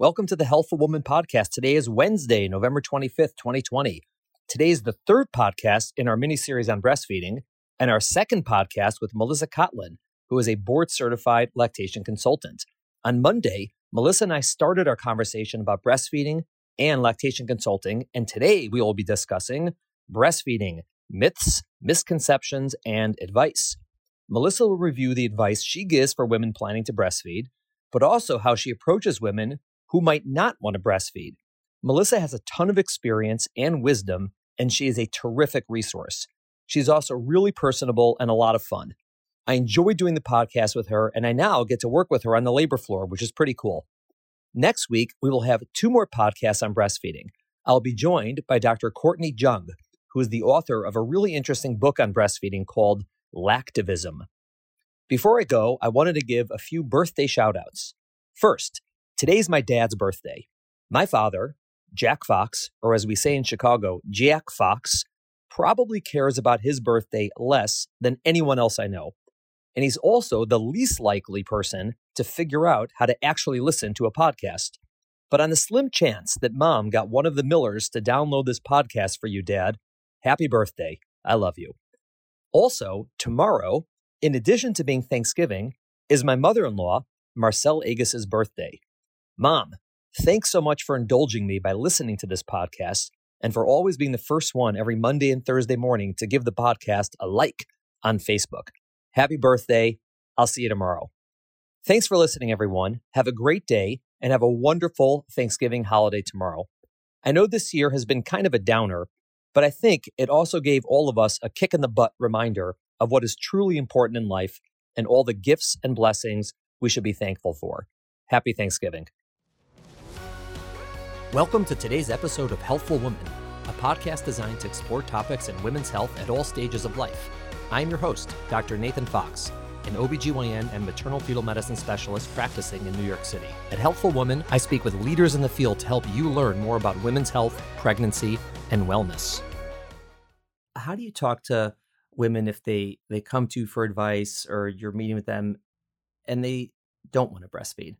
Welcome to the Healthful Woman podcast. Today is Wednesday, November 25th, 2020. Today is the third podcast in our mini series on breastfeeding and our second podcast with Melissa Kotlin, who is a board certified lactation consultant. On Monday, Melissa and I started our conversation about breastfeeding and lactation consulting, and today we will be discussing breastfeeding myths, misconceptions, and advice. Melissa will review the advice she gives for women planning to breastfeed, but also how she approaches women who might not want to breastfeed. Melissa has a ton of experience and wisdom, and she is a terrific resource. She's also really personable and a lot of fun. I enjoy doing the podcast with her, and I now get to work with her on the labor floor, which is pretty cool. Next week, we will have two more podcasts on breastfeeding. I'll be joined by Dr. Courtney Jung, who is the author of a really interesting book on breastfeeding called Lactivism. Before I go, I wanted to give a few birthday shout outs. First, today's my dad's birthday. My father, Jack Fox, or as we say in Chicago, Jack Fox, probably cares about his birthday less than anyone else I know. And he's also the least likely person to figure out how to actually listen to a podcast. But on the slim chance that mom got one of the Millers to download this podcast for you, dad, happy birthday. I love you. Also, tomorrow, in addition to being Thanksgiving, is my mother in law, Marcel Agus's birthday. Mom, thanks so much for indulging me by listening to this podcast and for always being the first one every Monday and Thursday morning to give the podcast a like on Facebook. Happy birthday. I'll see you tomorrow. Thanks for listening, everyone. Have a great day and have a wonderful Thanksgiving holiday tomorrow. I know this year has been kind of a downer, but I think it also gave all of us a kick in the butt reminder of what is truly important in life and all the gifts and blessings we should be thankful for. Happy Thanksgiving. Welcome to today's episode of Healthful Woman, a podcast designed to explore topics in women's health at all stages of life. I'm your host, Dr. Nathan Fox, an OBGYN and maternal fetal medicine specialist practicing in New York City. At Healthful Woman, I speak with leaders in the field to help you learn more about women's health, pregnancy, and wellness. How do you talk to women if they they come to you for advice or you're meeting with them and they don't want to breastfeed?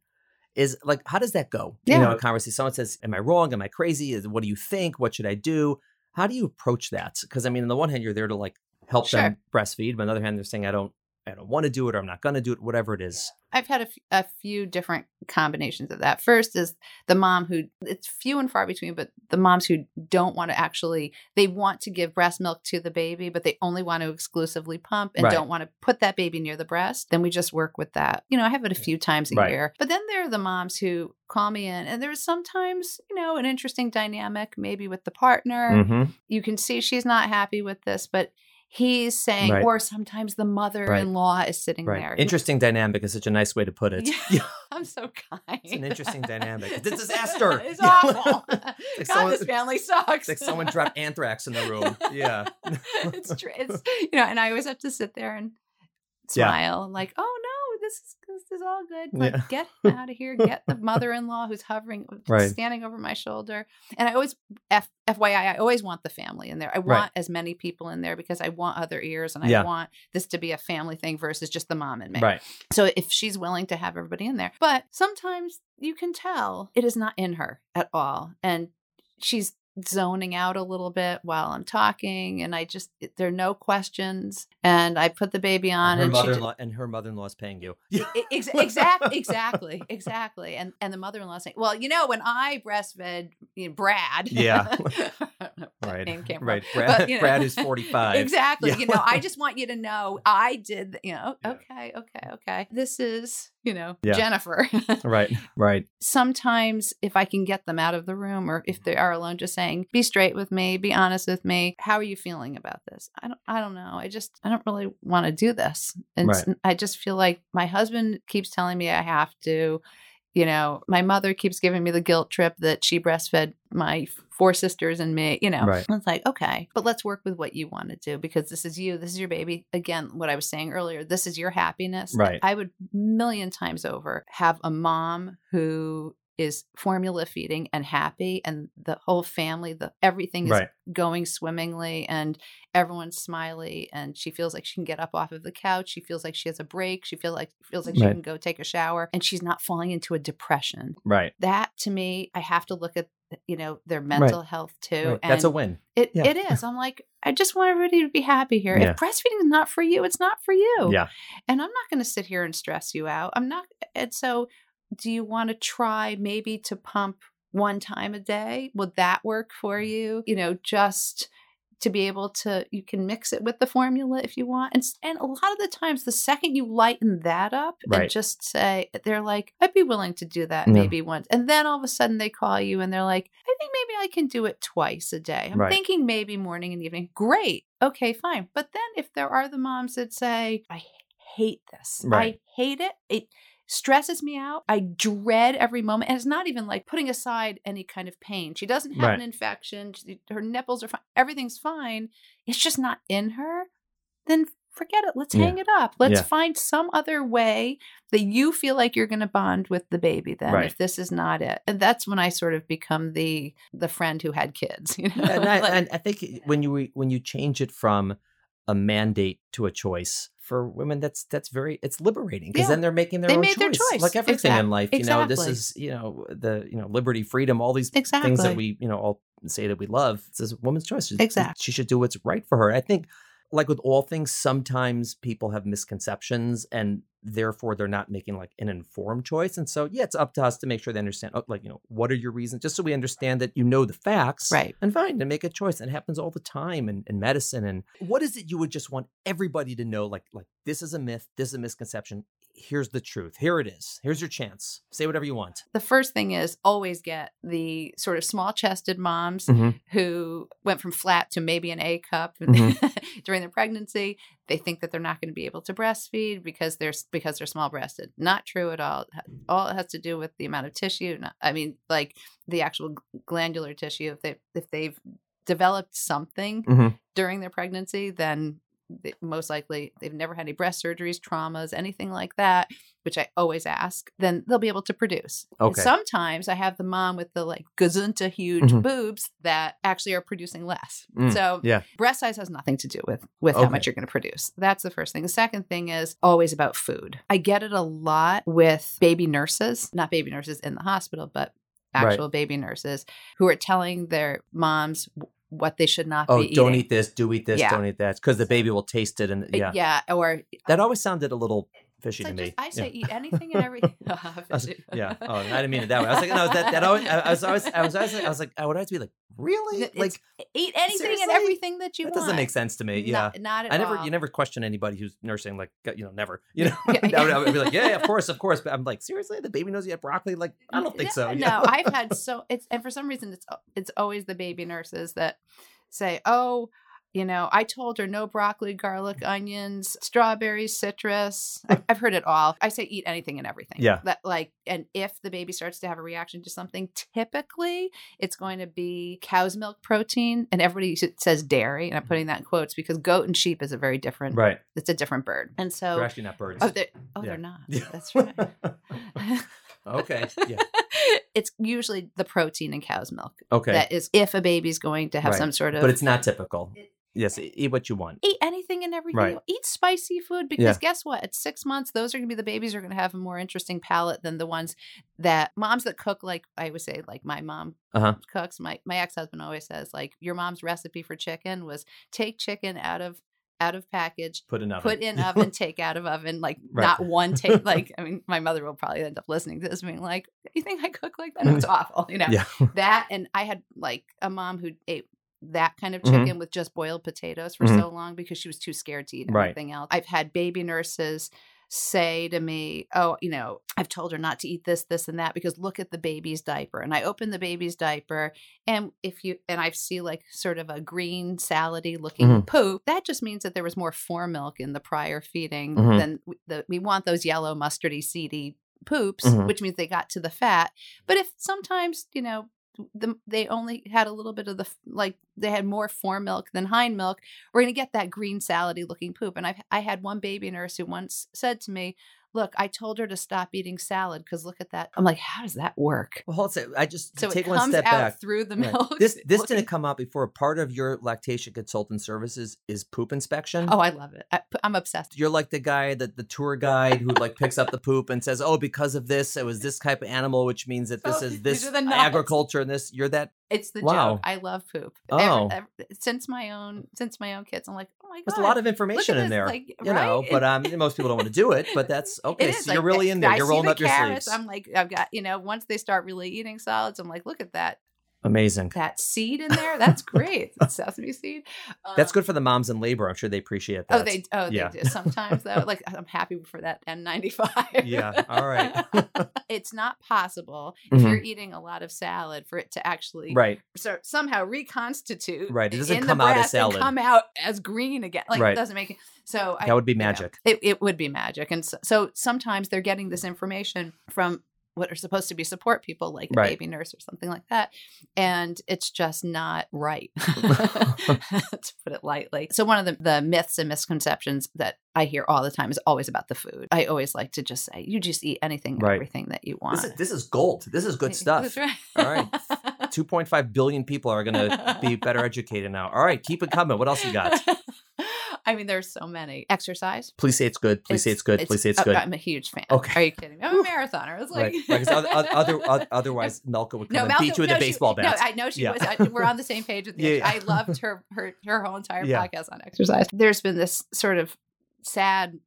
Is like how does that go? Yeah. You know, a conversation. Someone says, "Am I wrong? Am I crazy? Is- What do you think? What should I do?" How do you approach that? Because I mean, on the one hand, you're there to like help them breastfeed, but on the other hand, they're saying, "I don't, I don't want to do it, or I'm not going to do it, whatever it is." I've had a, f- a few different combinations of that. First is the mom who it's few and far between, but the moms who don't want to actually they want to give breast milk to the baby, but they only want to exclusively pump and Right. don't want to put that baby near the breast. Then we just work with that. You know, I have it a few times a Right. year. But then there are the moms who call me in, and there's sometimes you know an interesting dynamic, maybe with the partner. Mm-hmm. You can see she's not happy with this, but. He's saying, Right. or sometimes the mother-in-law is sitting Right. there. Interesting dynamic is such a nice way to put it. Yeah. I'm so kind. It's an interesting dynamic. It's a disaster. it's awful. God, like someone- this family sucks. It's like someone dropped anthrax in the room. Yeah. it's true. It's you know, and I always have to sit there and Yeah. smile, like, oh no, this is is all good. Like, Yeah. get him out of here. Get the mother-in-law who's hovering, Right. standing over my shoulder. And I always, F, FYI, I always want the family in there. I want Right. as many people in there because I want other ears and I Yeah. want this to be a family thing versus just the mom and me. Right. So if she's willing to have everybody in there, but sometimes you can tell it is not in her at all. And she's zoning out a little bit while I'm talking. And I just, there are no questions. And I put the baby on her and, mother-in-law and her mother-in-law is paying you. ex- exactly, exactly, exactly. And and the mother-in-law saying, well, you know, when I breastfed you know, Brad, Yeah. Right. name came from. Right. Brad, But, you know, Brad is 45. Exactly. Yeah. You know, I just want you to know I did, you know, Yeah. okay, okay, okay. This is, you know, Yeah. Jennifer. Right. Right. Sometimes if I can get them out of the room or if they are alone, just saying, be straight with me, be honest with me. How are you feeling about this? I don't I don't know. I just I don't really want to do this. And Right. I just feel like my husband keeps telling me I have to. You know, my mother keeps giving me the guilt trip that she breastfed my four sisters and me, you know. Right. It's like, okay, but let's work with what you want to do because this is you, this is your baby. Again, what I was saying earlier, this is your happiness. Right. I would million times over have a mom who is formula feeding and happy and the whole family the everything is Right. going swimmingly and everyone's smiley and she feels like she can get up off of the couch she feels like she has a break she feels like feels like she can go take a shower and she's not falling into a depression Right. that to me i have to look at you know their mental health too right. That's a win. it, yeah. it is i'm like i just want everybody to be happy here Yeah. if breastfeeding is not for you it's not for you Yeah. and i'm not going to sit here and stress you out i'm not and so do you want to try maybe to pump one time a day? Would that work for mm. you? You know just to be able to you can mix it with the formula if you want. And and a lot of the times the second you lighten that up Right. and just say they're like i'd be willing to do that Yeah. maybe once. And then all of a sudden they call you and they're like i think maybe i can do it twice a day. I'm Right. thinking maybe morning and evening. Great. Okay fine. But then if there are the moms that say i hate this. Right. i hate it it stresses me out. I dread every moment. And it's not even like putting aside any kind of pain. She doesn't have an infection. She, her nipples are fine. Everything's fine. It's just not in her. Then forget it. Let's Yeah. hang it up. Let's Yeah. find some other way that you feel like you're going to bond with the baby then Right. if this is not it. And that's when I sort of become the the friend who had kids, you know. and, I, Like- and I think eh, when you re- when you change it from a mandate to a choice for women, that's that's very it's liberating because Yeah. then they're making their They own made their choice. like everything Exact- in life. You know, this is you know the you know liberty, freedom, all these exactly. things that we you know all say that we love. It's a woman's choice. She- Exact. She should do what's right for her. I think, like with all things, sometimes people have misconceptions and therefore they're not making like an informed choice. And so, yeah, it's up to us to make sure they understand, oh, like, you know, what are your reasons? Just so we understand that you know the facts. Right. And fine, to make a choice. And it happens all the time in, in medicine. And what is it you would just want everybody to know? Like, like this is a myth, this is a misconception. Here's the truth. Here it is. Here's your chance. Say whatever you want. the first thing is always get the sort of small chested moms Mhm. who went from flat to maybe an A cup Mm-hmm. during their pregnancy. They think that they're not going to be able to breastfeed because they're because they're small breasted. Not true at all. All it has to do with the amount of tissue. I mean, like the actual glandular tissue. If they if they've developed something Mhm. during their pregnancy, then they, most likely they've never had any breast surgeries, traumas, anything like that, which I always ask, then they'll be able to produce. And Okay. sometimes I have the mom with the like gazunta huge Mhm. boobs that actually are producing less. Mm, So yeah. breast size has nothing to do with with how much you're going to produce. That's the first thing. The second thing is always about food. I get it a lot with baby nurses, not baby nurses in the hospital, but Right. actual baby nurses who are telling their moms what they should not Oh, be don't eating. eat this, do eat this, Yeah. don't eat that. Because the baby will taste it. And yeah. yeah, or That always sounded a little fishy it's to like me. just, I say Yeah. eat anything and everything. Was- yeah. Oh, I didn't mean it that way. I was like, no, that, that always, I, I was always, I was always, I was like, I would always be like, really? It's- Like, eat anything seriously? and everything that you want. that want. doesn't make sense to me. Yeah. Not, not at I never, all. you never question anybody who's nursing, like, you know, never, you know, Yeah, I, would, I would be like, yeah, yeah, of course, of course. But I'm like, seriously, the baby knows you have broccoli? Like, I don't think Yeah, so. No? I've had so it's and for some reason it's it's always the baby nurses that say, "Oh, you know, I told her no broccoli, garlic, onions, strawberries, citrus." I've, I've heard it all. I say eat anything and everything. Yeah. That like, and if the baby starts to have a reaction to something, typically it's going to be cow's milk protein, and everybody says dairy, and I'm mm-hmm. putting that in quotes because goat and sheep is a very different. right. It's a different bird, and so They're actually not birds. oh, they're, oh, Yeah. they're not. Yeah. That's right. okay. Yeah. it's usually the protein in cow's milk Okay. that is if a baby's going to have Right. some sort of but it's not typical. Yes. Eat what you want. eat anything and everything Right. eat spicy food because Yeah. guess what at six months those are going to be the babies are going to have a more interesting palate than the ones that moms that cook like i would say like my mom Uh-huh. cooks my my ex-husband always says like your mom's recipe for chicken was take chicken out of out of package Put in oven. put in oven, take out of oven, like Right. not one take. Like, I mean, my mother will probably end up listening to this, being like, "You think I cook like that? It's awful." You know, Yeah. that. And I had like a mom who ate that kind of Mhm. chicken with just boiled potatoes for Mhm. so long because she was too scared to eat Right. anything else. I've had baby nurses say to me, "Oh, you know, I've told her not to eat this, this, and that because look at the baby's diaper." And I open the baby's diaper, and if you and I see like sort of a green salady looking Mhm. poop, that just means that there was more fore milk in the prior feeding Mhm. than the we want those yellow mustardy seedy poops, Mhm. which means they got to the fat. But if sometimes you know the, they only had a little bit of the like they had more fore milk than hind milk. We're to get that green salady looking poop. And i i had one baby nurse who once said to me look, I told her to stop eating salad because look at that. I'm like, how does that work? Well, hold on. I just So take it one comes step out back. through the Right. milk. This this looking- didn't come out before. Part of your lactation consultant services is poop inspection. Oh, I love it. I, I'm obsessed. You're like the guy that the tour guide who like picks up the poop and says, "Oh, because of this, it was this type of animal, which means that this Oh, is this are the nuts. agriculture and this." You're that. It's the Wow. joke. I love poop. Oh. Ever- ever- since my own since my own kids, I'm like, oh my god. There's a lot of information in this, there, like, you know. But um, most people don't want to do it. But that's okay. So is, you're really in there. I You're rolling the up your sleeves. I'm like, I've got you know. Once they start really eating solids, I'm like, look at that Amazing. that seed in there. That's great. Sesame seed. That's Um, good for the moms in labor. I'm sure they appreciate that. Oh, they oh yeah. they do sometimes though. Like I'm happy for that N95. Yeah, all right. it's not possible if Mhm. you're eating a lot of salad for it to actually right. so somehow reconstitute Right. It doesn't in come out as salad. come out as green again. Like Right. it doesn't make it. So I, That would be you know, magic. it, it would be magic. And so, so sometimes they're getting this information from what are supposed to be support people like a baby nurse or something like that. And it's just not right, to put it lightly. So one of the, the myths and misconceptions that I hear all the time is always about the food. I always like to just say, you just eat anything and Right. everything that you want. This is this is gold. This is good stuff. That's right. All right. 2.5 billion people are going to be better educated now. All right, keep it coming. What else you got? I mean, there's so many. Exercise. Please say it's good. Please say it's good. Please say it's oh, good. I'm a huge fan. Okay. Are you kidding me? I'm a marathoner. It's like Right. Because other, other, other, otherwise, Melka would come and Malcolm- beat you with no, a she- baseball bat. No, I know she Yeah. was. I, we're on the same page with the. Yeah, yeah. I loved her her her whole entire Yeah. podcast on exercise. There's been this sort of sad.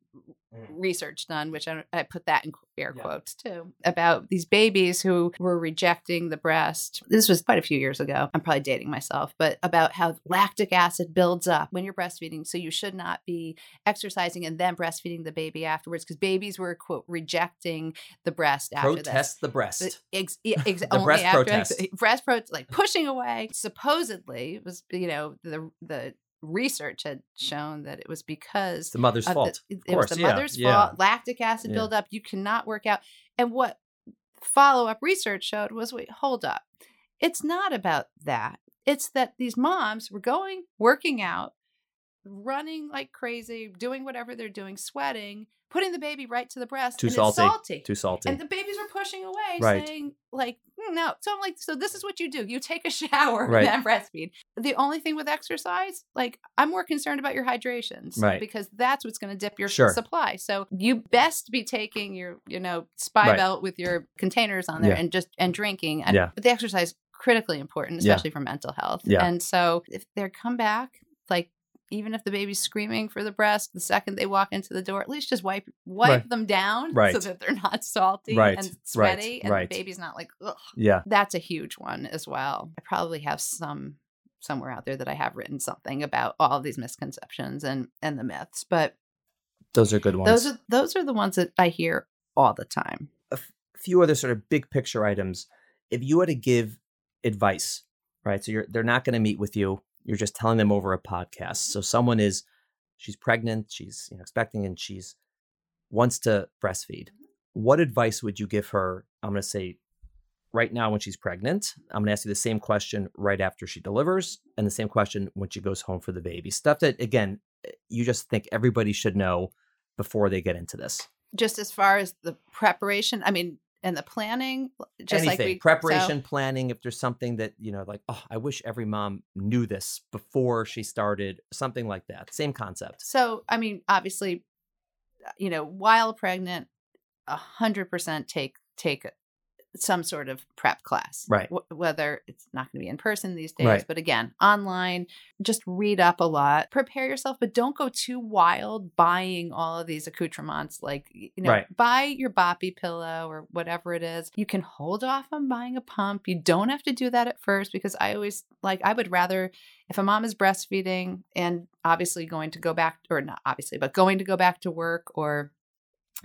Mm. research done, which I, I put that in air Yeah. quotes too, about these babies who were rejecting the breast. This was quite a few years ago. I'm probably dating myself, but about how lactic acid builds up when you're breastfeeding. So you should not be exercising and then breastfeeding the baby afterwards because babies were, quote, rejecting the breast after this. Protest the breast. The Ex- ex- The only breast protest. ex- breast protest, like pushing away. Supposedly, it was you know the the research had shown that it was because the mother's fault. The, it course, was the yeah, mother's yeah. fault. Lactic acid Yeah. buildup. You cannot work out. And what follow up research showed was wait, hold up. It's not about that. It's that these moms were going, working out, running like crazy, doing whatever they're doing, sweating, putting the baby right to the breast. Too and salty. It's salty. Too salty. And the babies were pushing away, Right. saying like, "Mm, "No." So I'm like, "So this is what you do: you take a shower Right. and breastfeed." The only thing with exercise, like, I'm more concerned about your hydrations, Right. Because that's what's going to dip your Sure. supply. So you best be taking your, you know, spy Right. belt with your containers on there Yeah. and just and drinking. And, Yeah. But the exercise critically important, Yeah. especially for mental health. Yeah. And so if they come back, like. Even if the baby's screaming for the breast, the second they walk into the door, at least just wipe wipe Right. them down so that they're not salty Right. and Right. sweaty, and Right. the baby's not like, ugh. yeah. That's a huge one as well. I probably have some somewhere out there that I have written something about all these misconceptions and and the myths, but Those are good ones. those are those are the ones that I hear all the time. a f- few other sort of big picture items. If you were to give advice, right? So you're they're not going to meet with you. You're just telling them over a podcast. So someone is she's pregnant, she's you know, expecting, and she's wants to breastfeed. What advice would you give her? I'm going to say right now when she's pregnant. I'm going to ask you the same question right after she delivers, and the same question when she goes home for the baby. Stuff that again eh, you just think everybody should know before they get into this. Just as far as the preparation, I mean, and the planning, just anything like we preparation so- planning if there's something that you know like oh i wish every mom knew this before she started something like that same concept. So, I mean, obviously, uh, you know, while pregnant, a hundred percent take take some sort of prep class, Right. Wh- whether it's not going to be in person these days, Right. but again, online. Just read up a lot, prepare yourself, but don't go too wild buying all of these accoutrements. Like, you know, Right. buy your boppy pillow or whatever it is. You can hold off on buying a pump. You don't have to do that at first because I always like. I would rather if a mom is breastfeeding and obviously going to go back or not obviously but going to go back to work or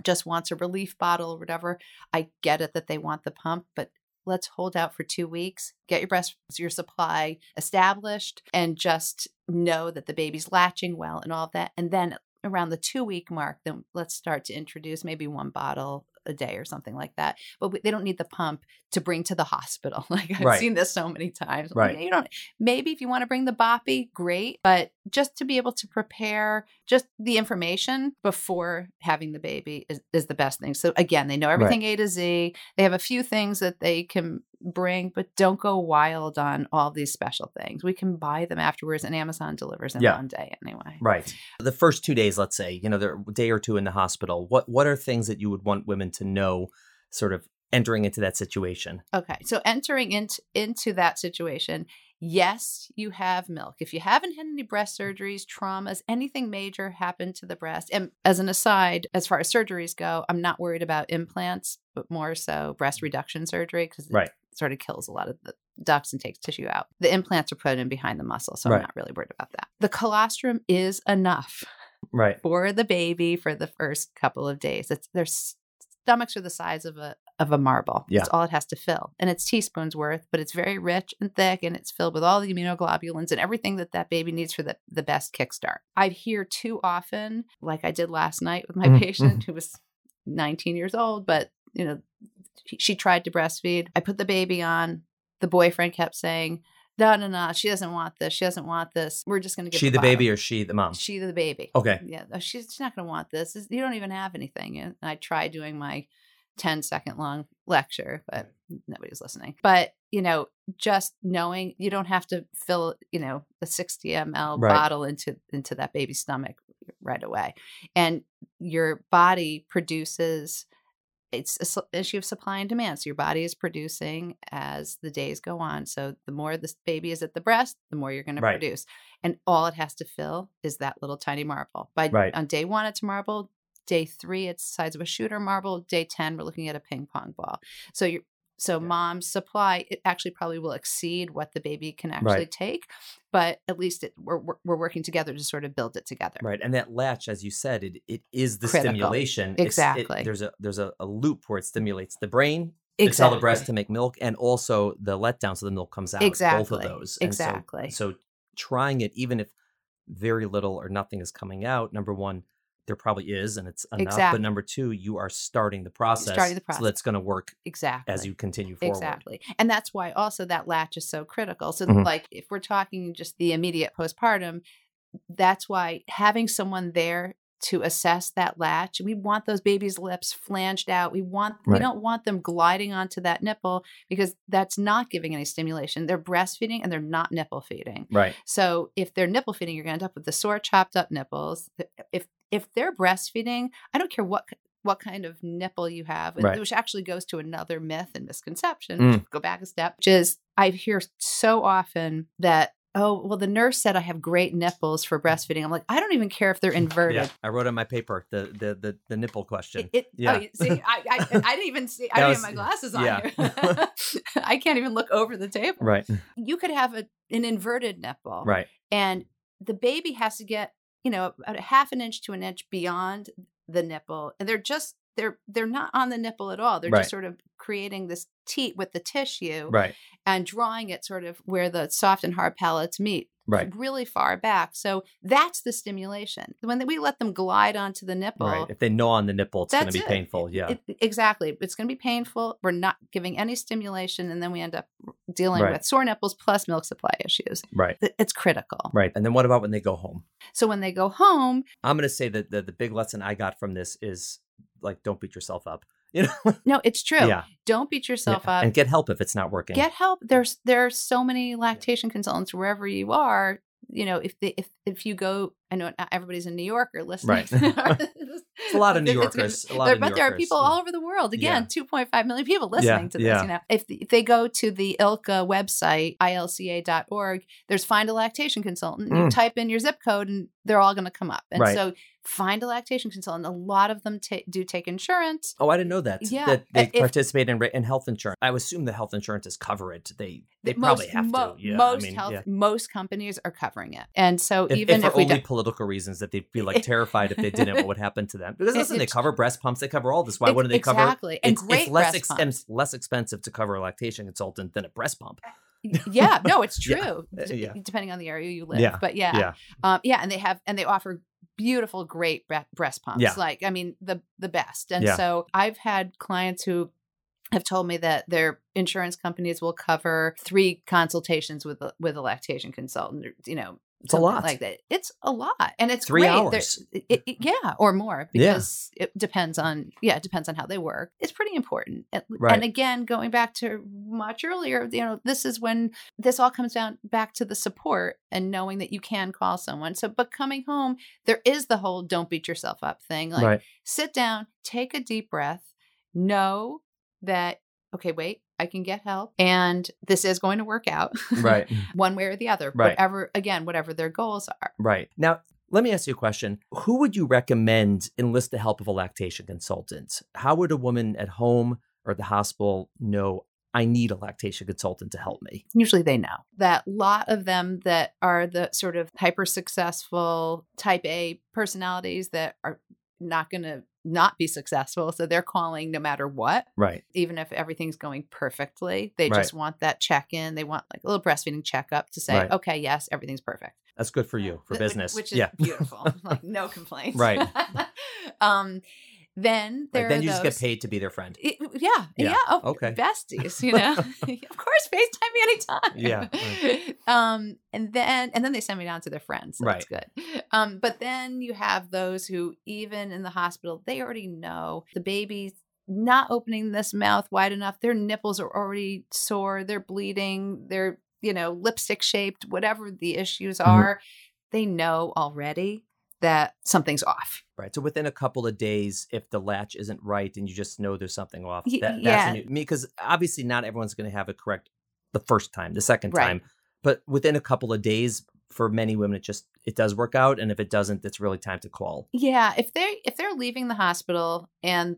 just wants a relief bottle or whatever i get it that they want the pump but let's hold out for two weeks get your breast your supply established and just know that the baby's latching well and all of that and then around the two week mark then let's start to introduce maybe one bottle a day or something like that. But we, they don't need the pump to bring to the hospital. Like I've Right. seen this so many times. Right. You don't. Maybe if you want to bring the boppy, great. But just to be able to prepare just the information before having the baby is, is the best thing. So again, they know everything A to Z. They have a few things that they can bring, but don't go wild on all these special things. We can buy them afterwards, and Amazon delivers in Yeah. one day anyway. Right. The first two days, let's say, you know, they're a day or two in the hospital. What what are things that you would want women to know, sort of entering into that situation? Okay, so entering into into that situation, yes, you have milk. If you haven't had any breast mm. surgeries, traumas, anything major happened to the breast, and as an aside, as far as surgeries go, I'm not worried about implants, but more so breast mm. reduction surgery because Right. Sort of kills a lot of the ducts and takes tissue out. The implants are put in behind the muscle, so Right. I'm not really worried about that. The colostrum is enough Right. for the baby for the first couple of days. It's their stomachs are the size of a of a marble. Yeah. That's all it has to fill, and it's teaspoons worth, but it's very rich and thick, and it's filled with all the immunoglobulins and everything that that baby needs for the the best kickstart. I hear too often, like I did last night with my Mhm, patient who was 19 years old, but you know, she, tried to breastfeed. I put the baby on. The boyfriend kept saying. No, no, no. She doesn't want this. She doesn't want this. We're just going to get She the bottom." baby or she the mom? She the baby. Okay. Yeah, uh, she's, she's not going to want this. This- You don't even have anything. And I tried doing my 10 second long lecture, but nobody's listening. But, you know, just knowing you don't have to fill, you know, a 60 ml Right. bottle into into that baby's stomach right away. And your body produces it's a s- issue of supply and demand. So your body is producing as the days go on. So the more this baby is at the breast, the more you're going to produce. And all it has to fill is that little tiny marble. By Right. on day one, it's a marble. Day three, it's the size of a shooter marble. Day ten, we're looking at a ping pong ball. So you so Yeah. mom's supply it actually probably will exceed what the baby can actually Right. take, but at least it, we're we're working together to sort of build it together. Right. And that latch, as you said, it, it is the Critical. stimulation. It's- it- Exactly. there's a there's a, a loop where it stimulates the brain to tell the breast to make milk and also the letdown so the milk comes out. Exactly. Both of those. And so- Exactly. So, trying it, even if very little or nothing is coming out, number one, there probably is and it's enough. Exactly. But number two, you are starting the process. starting the process. So that's going to work Exactly. as you continue forward. Exactly. And that's why also that latch is so critical. So, Mhm. like, if we're talking just the immediate postpartum, that's why having someone there to assess that latch, we want those babies' lips flanged out. We want, we don't want them gliding onto that nipple because that's not giving any stimulation. They're breastfeeding and they're not nipple feeding. Right. So if they're nipple feeding, you're going to end up with the sore, chopped up nipples. If if they're breastfeeding, I don't care what what kind of nipple you have, Right. which actually goes to another myth and misconception. Mm. Go back a step, which is I hear so often that oh well, the nurse said I have great nipples for breastfeeding. I'm like I don't even care if they're inverted. Yeah. I wrote on my paper the the the, the nipple question. It, it, Yeah. Oh, see, I, I, I didn't even see. I was- have my glasses on yeah. here. I can't even look over the table. right. You could have a, an inverted nipple, Right. and the baby has to get you know about a half an inch to an inch beyond the nipple and they're just they're they're not on the nipple at all they're Right. just sort of creating this teat with the tissue Right. and drawing it sort of where the soft and hard palates meet Right. really far back so that's the stimulation when we let them glide onto the nipple Right. If they gnaw on the nipple, it's going to be it. painful. Yeah. it- exactly. It's going to be painful. We're not giving any stimulation, and then we end up dealing Right. with sore nipples plus milk supply issues. right. It's critical. Right. And then what about when they go home? So when they go home, I'm going to say that the, the big lesson I got from this is like, don't beat yourself up. You know? no, it's true. Yeah. Don't beat yourself Yeah. up. And get help if it's not working. Get help. There's there are so many lactation consultants wherever you are. You know, if they, if if you go, I know not everybody's a New Yorker listening. Right. It's a lot of New gonna- Yorkers. A lot there, of New but there are people all over the world. Again, Yeah. 2.5 million people listening to this. yeah. You know, if, if they go to the ILCA website, ilca.org, there's find a lactation consultant. You Mm. type in your zip code, and they're all going to come up. And Right. so, find a lactation consultant. A lot of them ta- do take insurance. Oh, I didn't know that. Yeah, That they if- participate in, in health insurance. I assume the health insurance is cover it. They they probably have mo- to. Yeah. most I mean, health, yeah. most companies are covering it, and so If, even if if, we don't, political reasons that they'd be like terrified if they didn't, what would happen to them? Because listen, they cover breast pumps, they cover all this. Why wouldn't they cover? exactly. And it's, great it's less breast expen- less expensive to cover a lactation consultant than a breast pump. yeah, no, it's true. Uh, d- yeah. Depending on the area you live. Yeah, But yeah. Yeah. Um, yeah, and they have and they offer beautiful, great bre- breast pumps. Yeah. Like, I mean, the the best. And Yeah. so I've had clients who have told me that their insurance companies will cover three consultations with a, with a lactation consultant. You know, It's a lot. like that. It's a lot, and it's Three great. Hours. it- it- yeah, or more Yeah. because it depends on yeah, it depends on how they work. It's pretty important. And, Right. and again, going back to much earlier, you know, this is when this all comes down back to the support and knowing that you can call someone. So, but coming home, there is the whole "don't beat yourself up" thing. Like, right. sit down, take a deep breath, know that okay, wait, I can get help, and this is going to work out, Right. one way or the other. Right. Whatever, again, whatever their goals are. Right. Now, let me ask you a question. Who would you recommend enlist the help of a lactation consultant? How would a woman at home or at the hospital know I need a lactation consultant to help me? usually they know that lot of them that are the sort of hyper successful type A personalities that are not going to not be successful so they're calling no matter what Right. even if everything's going perfectly they Right. just want that check in they want like a little breastfeeding checkup to say Right. okay yes everything's perfect That's good for you, for Th- which- business. which is yeah. beautiful like no complaints Right. um then there Right, Then you just get paid to be their friend. it- yeah, Yeah, yeah, Oh, okay. besties, you know. of course, FaceTime me anytime. Yeah, Um, and then and then they send me down to their friends. So That's Right. good. Um, but then you have those who, even in the hospital, they already know the baby's not opening this mouth wide enough. Their nipples are already sore. They're bleeding. They're you know lipstick shaped. Whatever the issues Mhm. are, they know already that something's off. Right. So within a couple of days, if the latch isn't right and you just know there's something off, that, that's yeah. you, me because obviously not everyone's going to have it correct the first time, the second Right. time, but within a couple of days, for many women, it just it does work out, and if it doesn't, it's really time to call. Yeah, if they if they're leaving the hospital and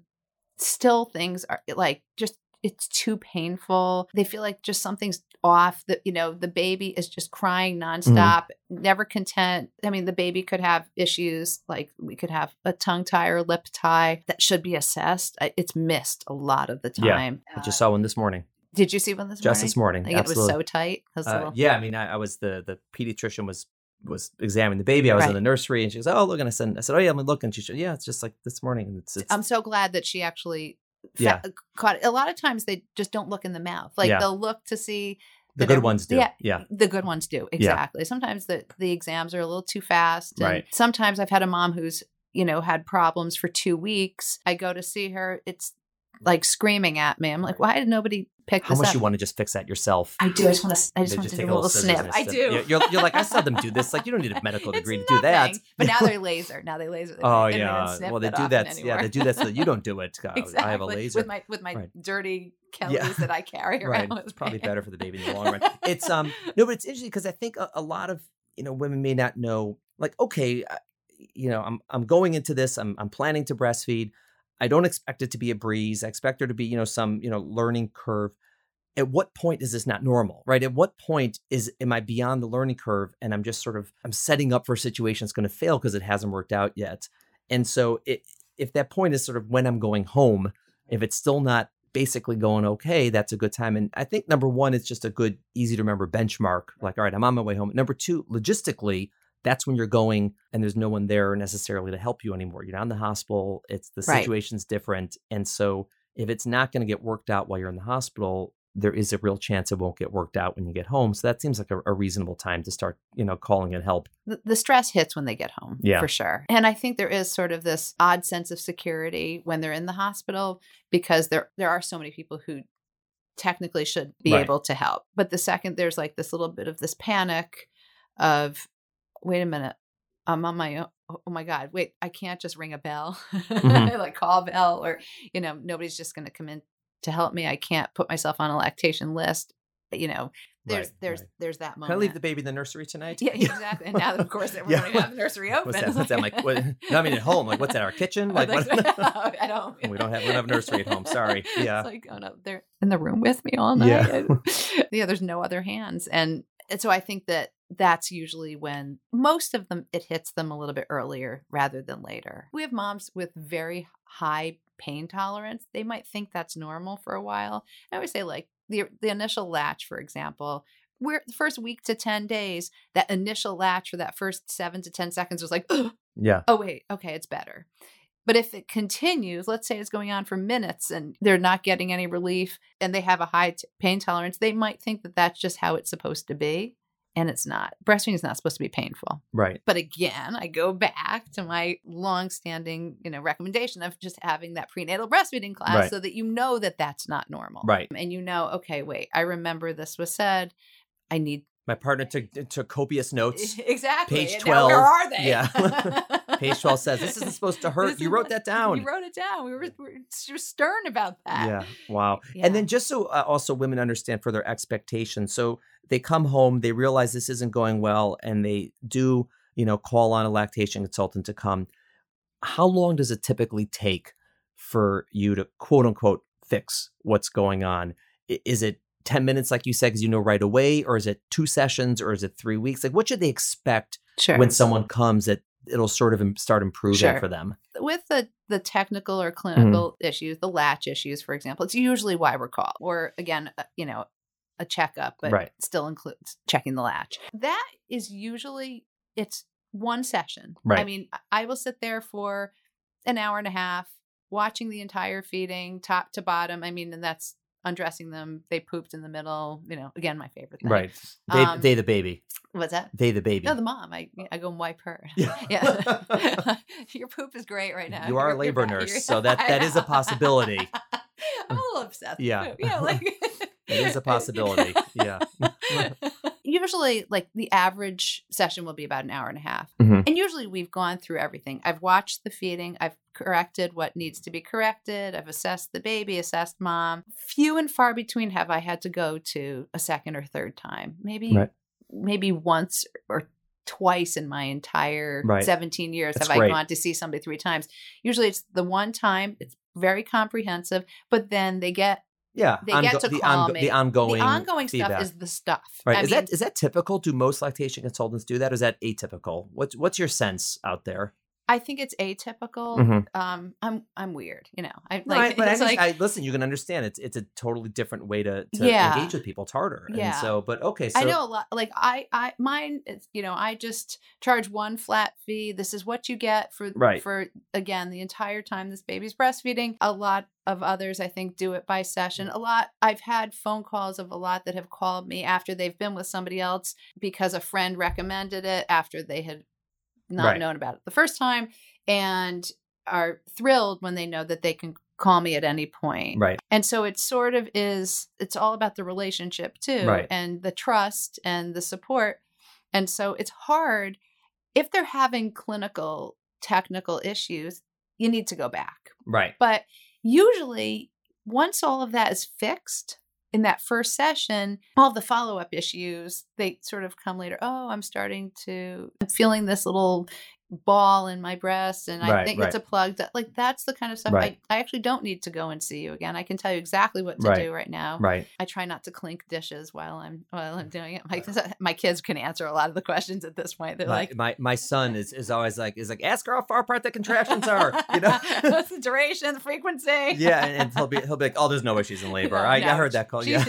still things are like just it's too painful. They feel like just something's off. The you know the baby is just crying nonstop, never content. I mean, the baby could have issues like we could have a tongue tie or lip tie that should be assessed. It's missed a lot of the time. Yeah. I just saw one this morning, Did you see one this just morning? Just this morning. Like it was so tight. the Uh, little- yeah, I mean, I, I was the the pediatrician was was examining the baby. I was in the nursery, and she goes, "Oh, look!" And I said, "I said, oh yeah, I'm looking." She said, "Yeah, it's just like this morning." And it's, it's I'm so glad that she actually Yeah. caught it. A lot of times they just don't look in the mouth. Like Yeah. they'll look to see the good ones do. yeah, yeah. The good ones do. Exactly. Sometimes the the exams are a little too fast. And Right. Sometimes I've had a mom who's, you know, had problems for 2 weeks. I go to see her, it's like screaming at me. I'm like, "Why did nobody pick How much up?" you want to just fix that yourself? I do. I just want to. I just want to take do a little snip. I do. You're, you're, you're like, I saw them do this. Like, you don't need a medical degree to do that. But now they're laser. Now they laser. They Oh yeah. Well, they do that. Yeah, they do that so that you don't do it. Exactly. I have a laser. with my with my Right. dirty Kellys that I carry right. around. It's probably better for the baby in the long run. It's um no, but it's interesting because I think a, a lot of you know women may not know. Like, okay, you know, I'm I'm going into this. I'm I'm planning to breastfeed. I don't expect it to be a breeze. I expect there to be you know some you know learning curve. At what point is this not normal, right? At what point is am I beyond the learning curve and I'm just sort of I'm setting up for a situation that's going to fail because it hasn't worked out yet. And so it, if that point is sort of when I'm going home, if it's still not basically going okay, that's a good time. And I think number one, it's just a good, easy to remember benchmark. Like, all right, I'm on my way home. Number two, logistically, that's when you're going and there's no one there necessarily to help you anymore. You're not in the hospital. It's the Right. situation's different. And so if it's not going to get worked out while you're in the hospital, there is a real chance it won't get worked out when you get home. So that seems like a, a reasonable time to start, you know, calling in help. the, the stress hits when they get home Yeah. for sure and i think there is sort of this odd sense of security when they're in the hospital because there there are so many people who technically should be Right. able to help but the second there's like this little bit of this panic of wait a minute i'm on my own oh my god wait i can't just ring a bell Mhm. like call bell or you know nobody's just going to come in to help me i can't put myself on a lactation list you know there's Right, there's right. there's that moment Can I leave the baby in the nursery tonight? yeah, exactly. And now of course, we're Yeah. going to have the nursery open. What's that? What's that? I'm like, what, no, I mean, at home. Like, what's that? Our kitchen? Like, what? I don't. we don't have we don't have a nursery at home. Sorry. Yeah. It's like, oh no, they're in the room with me all night. Yeah. yeah. There's no other hands, and and so I think that that's usually when most of them it hits them a little bit earlier rather than later. We have moms with very high pain tolerance. They might think that's normal for a while. I always say like the the initial latch, for example, where the first week to 10 days, that initial latch for that first seven to 10 seconds was like, Yeah. oh, wait, okay, it's better. But if it continues, let's say it's going on for minutes and they're not getting any relief and they have a high t- pain tolerance, they might think that that's just how it's supposed to be. And it's not. Breastfeeding is not supposed to be painful. Right. But again, I go back to my long-standing, you know, recommendation of just having that prenatal breastfeeding class Right. so that you know that that's not normal. Right. And you know, okay, wait, I remember this was said. I need My partner took took copious notes. exactly. Page And now 12. where are they? Yeah. Page 12 says this isn't supposed to hurt. This You wrote that down. You wrote it down. We were, we were stern about that. Yeah. Wow. Yeah. And then just so uh, also women understand for their expectations. So they come home, they realize this isn't going well, and they do, you know, call on a lactation consultant to come. How long does it typically take for you to quote unquote fix what's going on? Is it 10 minutes, like you said, because you know right away, or is it two sessions, or is it three weeks? Like, what should they expect Sure. when someone comes that it'll sort of start improving Sure. for them? with the the technical or Mm-hmm. clinical issues, the latch issues, for example, it's usually why we're called, or again, uh, you know, a checkup, but Right. still includes checking the latch. That is usually it's one session. Right. I mean, I will sit there for an hour and a half watching the entire feeding, top to bottom. I mean, and that's undressing them. They pooped in the middle. You know, again, my favorite thing. Right. They, Um, they the baby. What's that? They the baby. No, the mom. I I go and wipe her. Yeah. Yeah. Your poop is great right now. You are a labor nurse, so that- that is a possibility. I'm a little obsessed. Yeah. know, like It is a possibility. Yeah. usually, like the average session will be about an hour and a half, Mhm. and usually we've gone through everything. I've watched the feeding. I've corrected what needs to be corrected. I've assessed the baby, assessed mom. Few and far between have I had to go to a second or third time. Maybe Right. maybe once or twice in my entire Right. 17 years That's have great. I gone to see somebody three times. Usually it's the one time, it's very comprehensive, but then they get Yeah. They get to the, call ongo- me. the ongoing the ongoing feedback. stuff is the stuff. right. I is mean, that is that typical? Do most lactation consultants do that? Or is that atypical? What's what's your sense out there? I think it's atypical. Mhm. Um, I'm I'm weird, you know. I like right, but I, just- like I listen. You can understand it's it's a totally different way to, to Yeah. engage with people. It's harder. Yeah. And so, but okay. So I know a lot. Like I, I, mine. Is, you know, I just charge one flat fee. This is what you get for Right. for again the entire time this baby's breastfeeding. A lot of others, I think, do it by session. A lot. I've had phone calls of a lot that have called me after they've been with somebody else because a friend recommended it after they had not Right. known about it the first time, and are thrilled when they know that they can call me at any point. Right. And so it sort of is, it's all about the relationship too, Right. and the trust and the support. And so it's hard if they're having clinical, technical issues, you need to go back. Right. But usually, once all of that is fixed in that first session, all the follow up issues, they sort of come later. Oh, I'm starting to, I'm feeling this little ball in my breast and I think right. it's a plug that like that's the kind of stuff Right. I, I actually don't need to go and see you again. I can tell you exactly what to Right. do right now. Right. I try not to clink dishes while I'm while I'm doing it. My my kids can answer a lot of the questions at this point. They're My, like, my my son is, is always like is like ask her how far apart the contractions are. You know. what's the duration, the frequency? yeah, and, and he'll be he'll be like, oh, there's no way she's in labor. I, I No, heard that call. Yeah.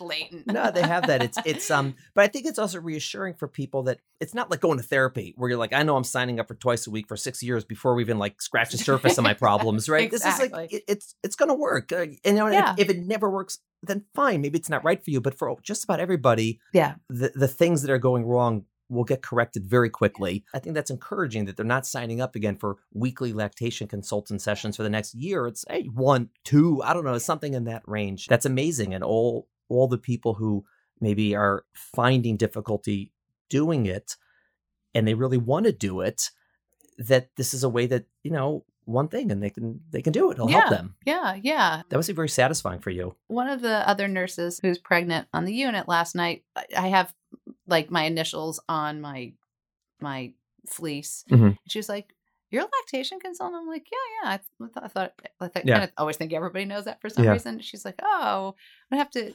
latent. no, they have that. It's it's um, but I think it's also reassuring for people that it's not like going to therapy where you're like, I know I'm signing up for twice a week for six years before we even like scratch the surface of my problems, right? This is like it, it's it's gonna work. Uh, and you know, Yeah. if, if it never works, then fine. Maybe it's not right for you. But for just about everybody, Yeah. the the things that are going wrong will get corrected very quickly. I think that's encouraging that they're not signing up again for weekly lactation consultant sessions for the next year. It's hey, one, two, I don't know, something in that range. That's amazing. And all all the people who maybe are finding difficulty doing it and they really want to do it, that this is a way that, you know, one thing and they can they can do it. It'll help them. Yeah, yeah. That must be very satisfying for you. One of the other nurses who's pregnant on the unit last night, I- have like my initials on my my fleece. Mhm. She was like, "You're a lactation consultant." I'm like, "Yeah, yeah." I, th- I thought I thought I thought, Yeah. kind of always think everybody knows that for some Yeah. reason. She's like, "Oh, I have to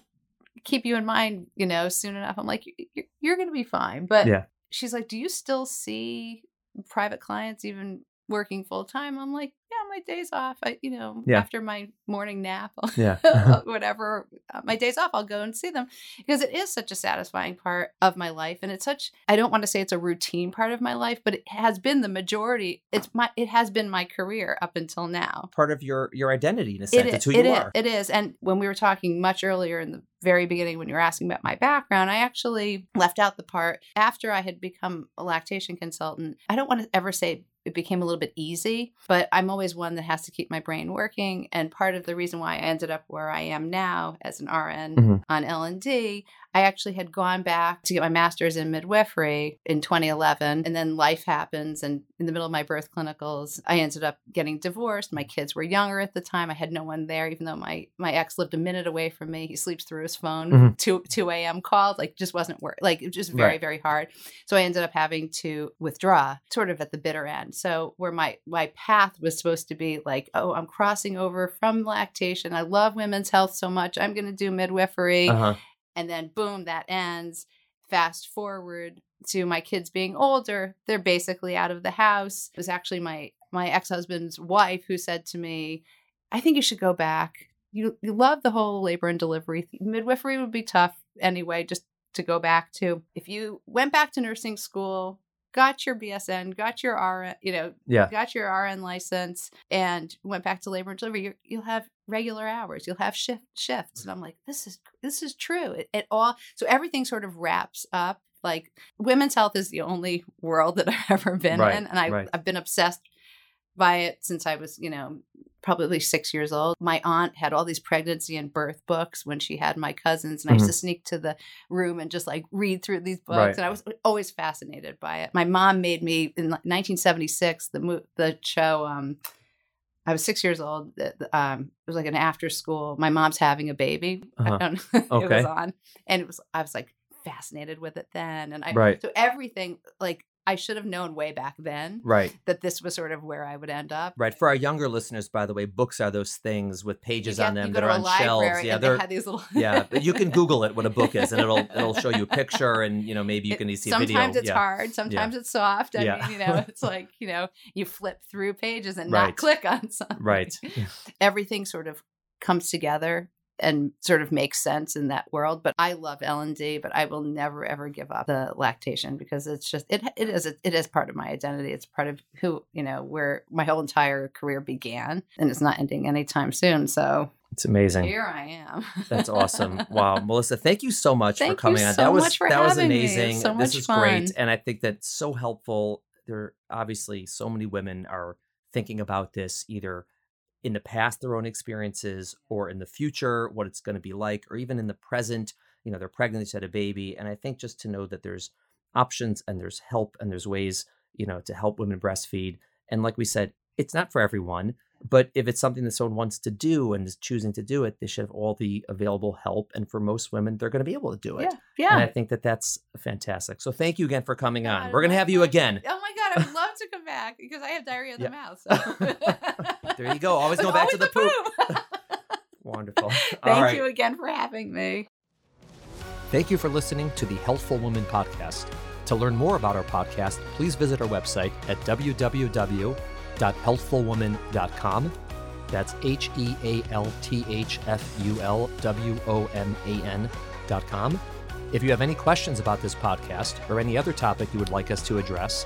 keep you in mind, you know, soon enough." I'm like, "You're, you're going to be fine." But Yeah. She's like, "Do you still see private clients even working full time?" I'm like, my days off, I, you know, Yeah. after my morning nap, Yeah. whatever, uh, my days off, I'll go and see them because it is such a satisfying part of my life. And it's such, I don't want to say it's a routine part of my life, but it has been the majority. It's my, it has been my career up until now. Part of your your identity in a sense. It It's is. who It you is. are. It is. And when we were talking much earlier in the very beginning, when you were asking about my background, I actually left out the part after I had become a lactation consultant. I don't want to ever say it became a little bit easy, but I'm always one that has to keep my brain working. And part of the reason why I ended up where I am now as an RN Mhm. on L and D, I actually had gone back to get my master's in midwifery in 2011, and then life happens. And in the middle of my birth clinicals, I ended up getting divorced. My kids were younger at the time. I had no one there, even though my my ex lived a minute away from me. He sleeps through his phone. Mhm. Two two a.m. calls, like just wasn't work. Like it was just very Right. very hard. So I ended up having to withdraw, sort of at the bitter end. So where my my path was supposed to be like, oh, I'm crossing over from lactation. I love women's health so much. I'm going to do midwifery Uh-huh. And then boom that ends. Fast forward to my kids being older they're basically out of the house. It was actually my my ex-husband's wife who said to me i think you should go back. You you love the whole labor and delivery midwifery would be tough anyway just to go back to. If you went back to nursing school got your bsn got your rn you know Yeah. got your RN license and went back to labor and delivery, you you'll have regular hours. You'll have shift shifts. And I'm like, this is this is true. It, it all so everything sort of wraps up. Like women's health is the only world that I've ever been Right, in, and I right. I've been obsessed by it since I was you know probably six years old. My aunt had all these pregnancy and birth books when she had my cousins, and I used to sneak to the room and just like read through these books, Mm-hmm. Right. and I was always fascinated by it. My mom made me in 1976 the mo- the show. Um, I was six years old. Um, it was like an after school. My mom's having a baby. Uh-huh. I don't know. it was on, and it was. I was like fascinated with it then, and I Right. so everything like I should have known way back then Right. that this was sort of where I would end up. Right. For our younger listeners, by the way, books are those things with pages get- on them that are on shelves. Yeah, they they're these little. yeah. But you can Google it what a book is, and it'll it'll show you a picture, and you know maybe you can see a sometimes it's yeah. hard sometimes it's soft i Yeah. mean you know it's like you know you flip through pages and Right. not click on something Right. everything sort of comes together and sort of makes sense in that world but i love l&d but i will never ever give up the lactation because it's just it, it is it is part of my identity it's part of who you know where my whole entire career began and it's not ending anytime soon so It's amazing. here i am That's awesome. Wow, Melissa, thank you so much Thank for coming on. so that was that was. Amazing. so this is great, and I think that's so helpful. There obviously so many women are thinking about this either in the past their own experiences or in the future what it's going to be like or even in the present you know they're pregnant they just had a baby and i think just to know that there's options and there's help and there's ways you know to help women breastfeed and like we said it's not for everyone but if it's something that someone wants to do and is choosing to do it they should have all the available help and for most women they're going to be able to do it. Yeah yeah. and i think that that's fantastic. So thank you again for coming on. We're going to have you again. Oh my god, I would love to come back because I have diarrhea in Yeah. the mouth. So. There you go. Always go back to the poop. wonderful Thank all right you again for having me. Thank you for listening to the Healthful Woman podcast. To learn more about our podcast, please visit our website at www.healthfulwoman.com. That's H E A L T H F U L W O M A N.com. If you have any questions about this podcast or any other topic you would like us to address,